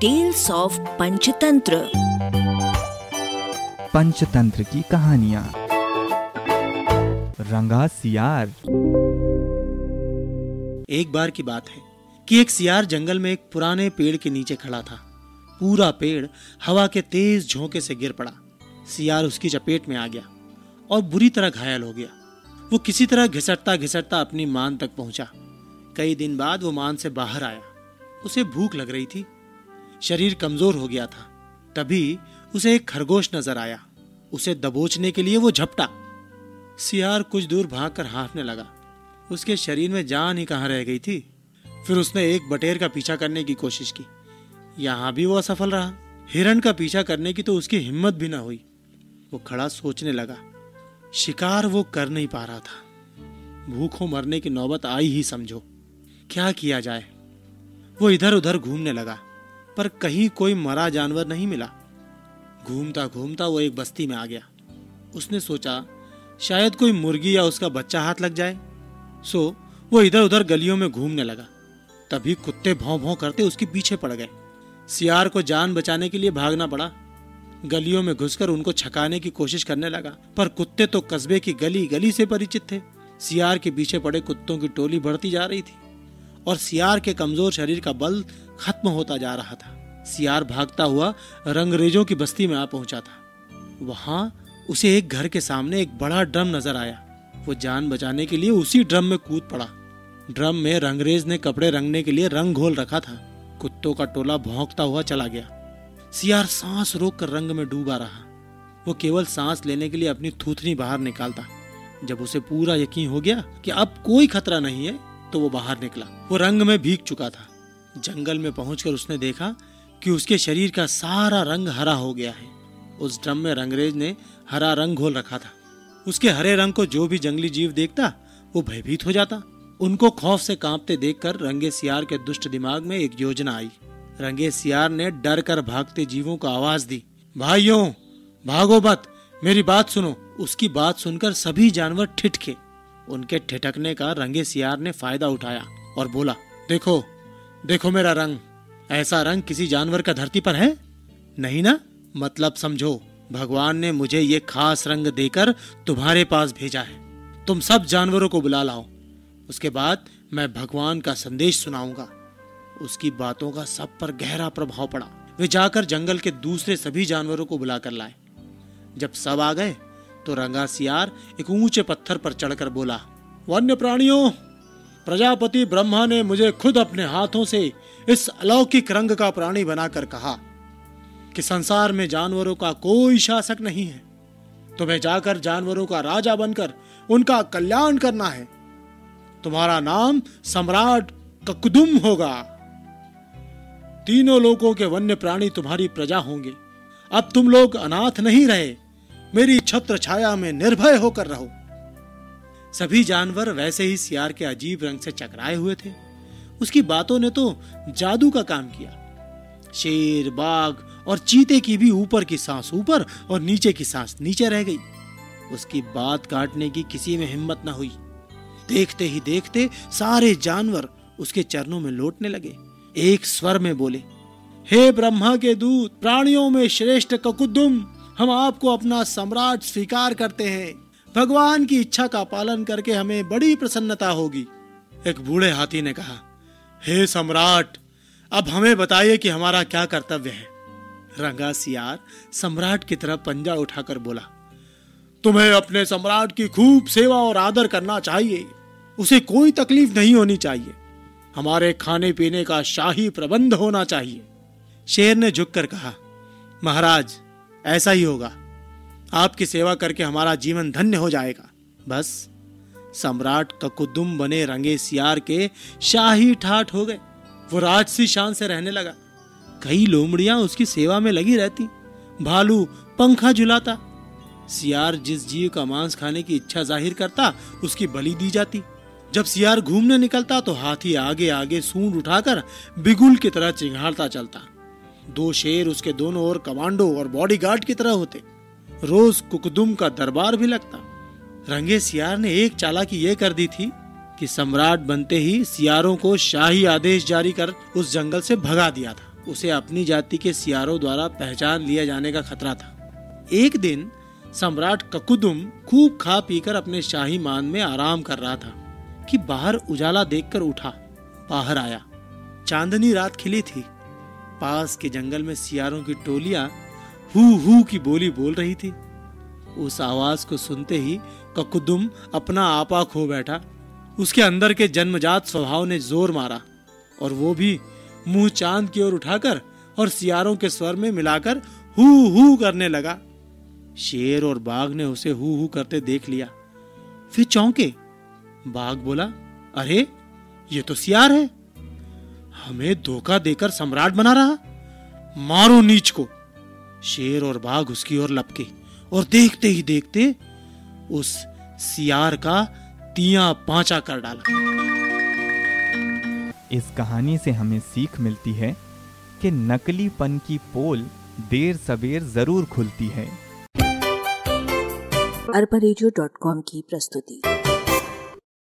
Tales of Panchatantra Panchatantra की कहानियाँ रंगा सियार एक बार की बात है कि एक सियार जंगल में एक पुराने पेड़ के नीचे खड़ा था। पूरा पेड़ हवा के तेज झोंके से गिर पड़ा। सियार उसकी चपेट में आ गया और बुरी तरह घायल हो गया। वो किसी तरह घिसटता घिसटता अपनी मान तक पहुँचा। कई दिन बाद वो मान से बाहर आया। उसे भूख लग रही थी शरीर कमज़ोर हो गया था। तभी उसे एक खरगोश नज़र आया। उसे दबोचने के लिए वो झपटा। सियार कुछ दूर भागकर हाँफने लगा। उसके शरीर में जान ही कहाँ रह गई थी। फिर उसने एक बटेर का पीछा करने की कोशिश की। यहाँ भी वो असफल रहा। हिरण का पीछा करने की तो उसकी हिम्मत भी ना हुई। वो खड़ा सोचने लगा। शिकार वो कर नहीं पा रहा था। भूखों मरने की नौबत आई ही समझो। क्या किया जाए? वो इधर उधर घूमने लगा। पर कहीं कोई मरा जानवर नहीं मिला। घूमता घूमता वो एक बस्ती में आ गया। उसने सोचा, शायद कोई मुर्गी या उसका बच्चा हाथ लग जाए। सो, वो इधर उधर गलियों में घूमने लगा। तभी कुत्ते भौं भौं करते उसके पीछे पड़ गए। सियार को जान बचाने के लिए भागना पड़ा। गलियों में घुसकर उनको छकाने की कोशिश करने लगा। पर कुत्ते तो कस्बे की गली गली से परिचित थे। सियार के पीछे पड़े कुत्तों की टोली बढ़ती जा रही थी। और सियार के कमज़ोर शरीर का बल खत्म होता जा रहा था। सियार भागता हुआ रंगरेजों की बस्ती में आ पहुँचा था। वहाँ उसे एक घर के सामने एक बड़ा ड्रम नज़र आया। वो जान बचाने के लिए उसी ड्रम में कूद पड़ा। ड्रम में रंगरेज ने कपड़े रंगने के लिए रंग घोल रखा था। कुत्तों का टोला भौंकता हुआ चला गया। सियार सांस रोककर रंग में डूबा रहा। वो केवल सांस लेने के लिए अपनी थूथनी बाहर निकालता। जब उसे पूरा यकीन हो गया कि अब कोई खतरा नहीं है तो वो बाहर निकला। वो रंग में भीग चुका था। जंगल में पहुंचकर उसने देखा कि उसके शरीर का सारा रंग हरा हो गया है। उस ड्रम में रंगरेज ने हरा रंग घोल रखा था। उसके हरे रंग को जो भी जंगली जीव देखता, वो भयभीत हो जाता। उनको खौफ से कांपते देखकर रंगे सियार के दुष्ट दिमाग में एक योजना आई। रंगे सियार ने डर कर भागते जीवों को आवाज़ दी, भाइयों, भागो मत, मेरी बात सुनो। उसकी बात सुनकर सभी जानवर ठिठके। उनके ठिठकने का रंगे सियार ने फ़ायदा उठाया और बोला, देखो देखो मेरा रंग, ऐसा रंग किसी जानवर का धरती पर है? नहीं ना? मतलब समझो, भगवान ने मुझे ये खास रंग देकर तुम्हारे पास भेजा है। तुम सब जानवरों को बुला लाओ। उसके बाद मैं भगवान का संदेश सुनाऊँगा। उसकी बातों का सब पर गहरा प्रभाव पड़ा। वे जाकर जंगल के दूसरे सभी जानवरों को बुलाकर लाए। जब सब आ गए तो रंगा सियार एक ऊँचे पत्थर पर चढ़कर बोला, वन्य प्राणियों प्रजापति ब्रह्मा ने मुझे खुद अपने हाथों से इस अलौकिक रंग का प्राणी बनाकर कहा कि संसार में जानवरों का कोई शासक नहीं है। तुम्हें जाकर जानवरों का राजा बनकर उनका कल्याण करना है। तुम्हारा नाम सम्राट ककुदुम होगा। तीनों लोगों के वन्य प्राणी तुम्हारी प्रजा होंगे। अब तुम लोग अनाथ नहीं रहे। मेरी छत्र छाया में निर्भय होकर रहो। सभी जानवर वैसे ही सियार के अजीब रंग से चकराए हुए थे। उसकी बातों ने तो जादू का काम किया। शेर, बाघ और चीते की भी ऊपर की सांस ऊपर और नीचे की सांस नीचे रह गई। उसकी बात काटने की किसी में हिम्मत ना हुई। देखते ही देखते सारे जानवर उसके चरणों में लौटने लगे। एक स्वर में बोले, हे ब्रह्मा के दूत, प्राणियों में श्रेष्ठ ककुदुम हम आपको अपना सम्राट स्वीकार करते हैं। भगवान की इच्छा का पालन करके हमें बड़ी प्रसन्नता होगी। एक बूढ़े हाथी ने कहा, हे सम्राट, अब हमें बताइए कि हमारा क्या कर्तव्य है? रंगा सियार सम्राट की तरफ़ पंजा उठाकर बोला, तुम्हें अपने सम्राट की खूब सेवा और आदर करना चाहिए। उसे कोई तकलीफ़ नहीं होनी चाहिए। हमारे खाने पीने का शाही प्रबंध होना चाहिए। शेर ने झुककर कहा, महाराज, ऐसा ही होगा। आपकी सेवा करके हमारा जीवन धन्य हो जाएगा। बस, सम्राट ककुदुम बने रंगे सियार के शाही ठाठ हो गए। वो राजसी शान से रहने लगा। कई लोमड़ियाँ उसकी सेवा में लगी रहती। भालू पंखा झुलाता। सियार जिस जीव का मांस खाने की इच्छा ज़ाहिर करता, उसकी बलि दी जाती। जब सियार घूमने निकलता तो हाथी आगे आगे सूंड उठाकर बिगुल की तरह चिंगारता चलता। दो शेर उसके दोनों ओर कमांडो और बॉडीगार्ड की तरह होते। रोज कुकदुम का दरबार भी लगता। रंगे सियार ने एक चालाकी ये कर दी थी कि सम्राट बनते ही सियारों को शाही आदेश जारी कर उस जंगल से भगा दिया था। उसे अपनी जाति के सियारों द्वारा पहचान लिया जाने का खतरा था। एक दिन सम्राट ककुदुम खूब खा पीकर अपने शाही मान में आराम कर रहा था कि बाहर उजाला देखकर उठा, बाहर आया। चांदनी रात खिली थी। पास के जंगल में सियारों की टोलियाँ हु हु की बोली बोल रही थी। उस आवाज़ को सुनते ही ककुदुम अपना आपा खो बैठा। उसके अंदर के जन्मजात स्वभाव ने ज़ोर मारा और वो भी मुँह चाँद की ओर उठाकर और सियारों के स्वर में मिलाकर हु हु करने लगा। शेर और बाघ ने उसे हु हु करते देख लिया। फिर चौंके। बाघ बोला, अरे, ये तो सियार है। हमें धोखा देकर सम्राट बना रहा। मारो नीच को। शेर और बाघ उसकी ओर लपके और देखते ही देखते उस सियार का तिया पांचा कर डाला। इस कहानी से हमें सीख मिलती है कि नकलीपन की पोल देर सवेर ज़रूर खुलती है। अरबा की प्रस्तुति।